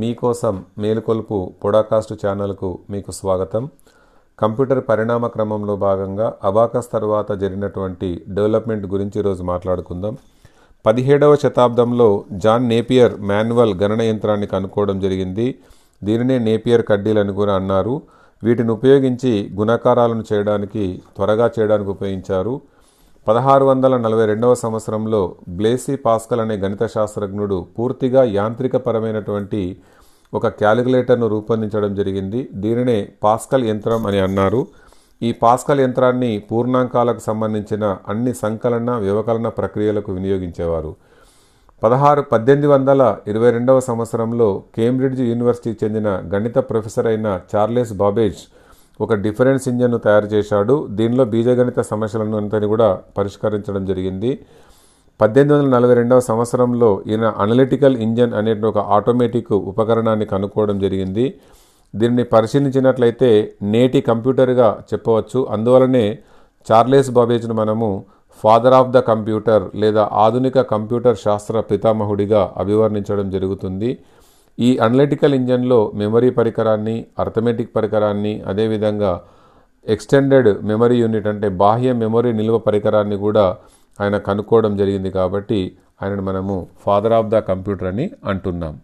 మీకోసం మేలుకొల్పు పొడాకాస్ట్ ఛానల్కు మీకు స్వాగతం. కంప్యూటర్ పరిణామ క్రమంలో భాగంగా అబాకస్ తర్వాత జరిగినటువంటి డెవలప్మెంట్ గురించి ఈరోజు మాట్లాడుకుందాం. పదిహేడవ శతాబ్దంలో జాన్ నేపియర్ మాన్యువల్ గణన యంత్రాన్ని కనుక్కోవడం జరిగింది. దీనినే నేపియర్ కడ్డీలు అని కూడా అన్నారు. వీటిని ఉపయోగించి గుణకారాలను చేయడానికి త్వరగా చేయడానికి ఉపయోగించారు. పదహారు వందల నలభై రెండవ సంవత్సరంలో బ్లేసీ పాస్కల్ అనే గణిత శాస్త్రజ్ఞుడు పూర్తిగా యాంత్రికపరమైనటువంటి ఒక క్యాలిక్యులేటర్ను రూపొందించడం జరిగింది. దీనినే పాస్కల్ యంత్రం అని అన్నారు. ఈ పాస్కల్ యంత్రాన్ని పూర్ణాంకాలకు సంబంధించిన అన్ని సంకలన వ్యవకలన ప్రక్రియలకు వినియోగించేవారు. పదహారు పద్దెనిమిది వందల ఇరవై రెండవ సంవత్సరంలో కేంబ్రిడ్జ్ యూనివర్సిటీకి చెందిన గణిత ప్రొఫెసర్ అయిన చార్లెస్ బాబేజ్ ఒక డిఫరెన్స్ ఇంజన్ను తయారు చేశాడు. దీనిలో బీజగణిత సమస్యలను అంతని కూడా పరిష్కరించడం జరిగింది. పద్దెనిమిది వందల నలభై రెండవ సంవత్సరంలో ఈయన అనలిటికల్ ఇంజన్ అనే ఒక ఆటోమేటిక్ ఉపకరణాన్ని కనుక్కోవడం జరిగింది. దీనిని పరిశీలించినట్లయితే నేటి కంప్యూటర్గా చెప్పవచ్చు. అందువలనే చార్లెస్ బాబేజ్ను మనము ఫాదర్ ఆఫ్ ద కంప్యూటర్ లేదా ఆధునిక కంప్యూటర్ శాస్త్ర పితామహుడిగా అభివర్ణించడం జరుగుతుంది. ఈ అనలిటికల్ ఇంజన్లో మెమరీ పరికరాన్ని అర్థమెటిక్ పరికరాన్ని అదేవిధంగా ఎక్స్టెండెడ్ మెమరీ యూనిట్ అంటే బాహ్య మెమరీ నిల్వ పరికరాన్ని కూడా ఆయన కనుక్కోవడం జరిగింది కాబట్టి ఆయనను మనము ఫాదర్ ఆఫ్ ద కంప్యూటర్ అని అంటున్నాం.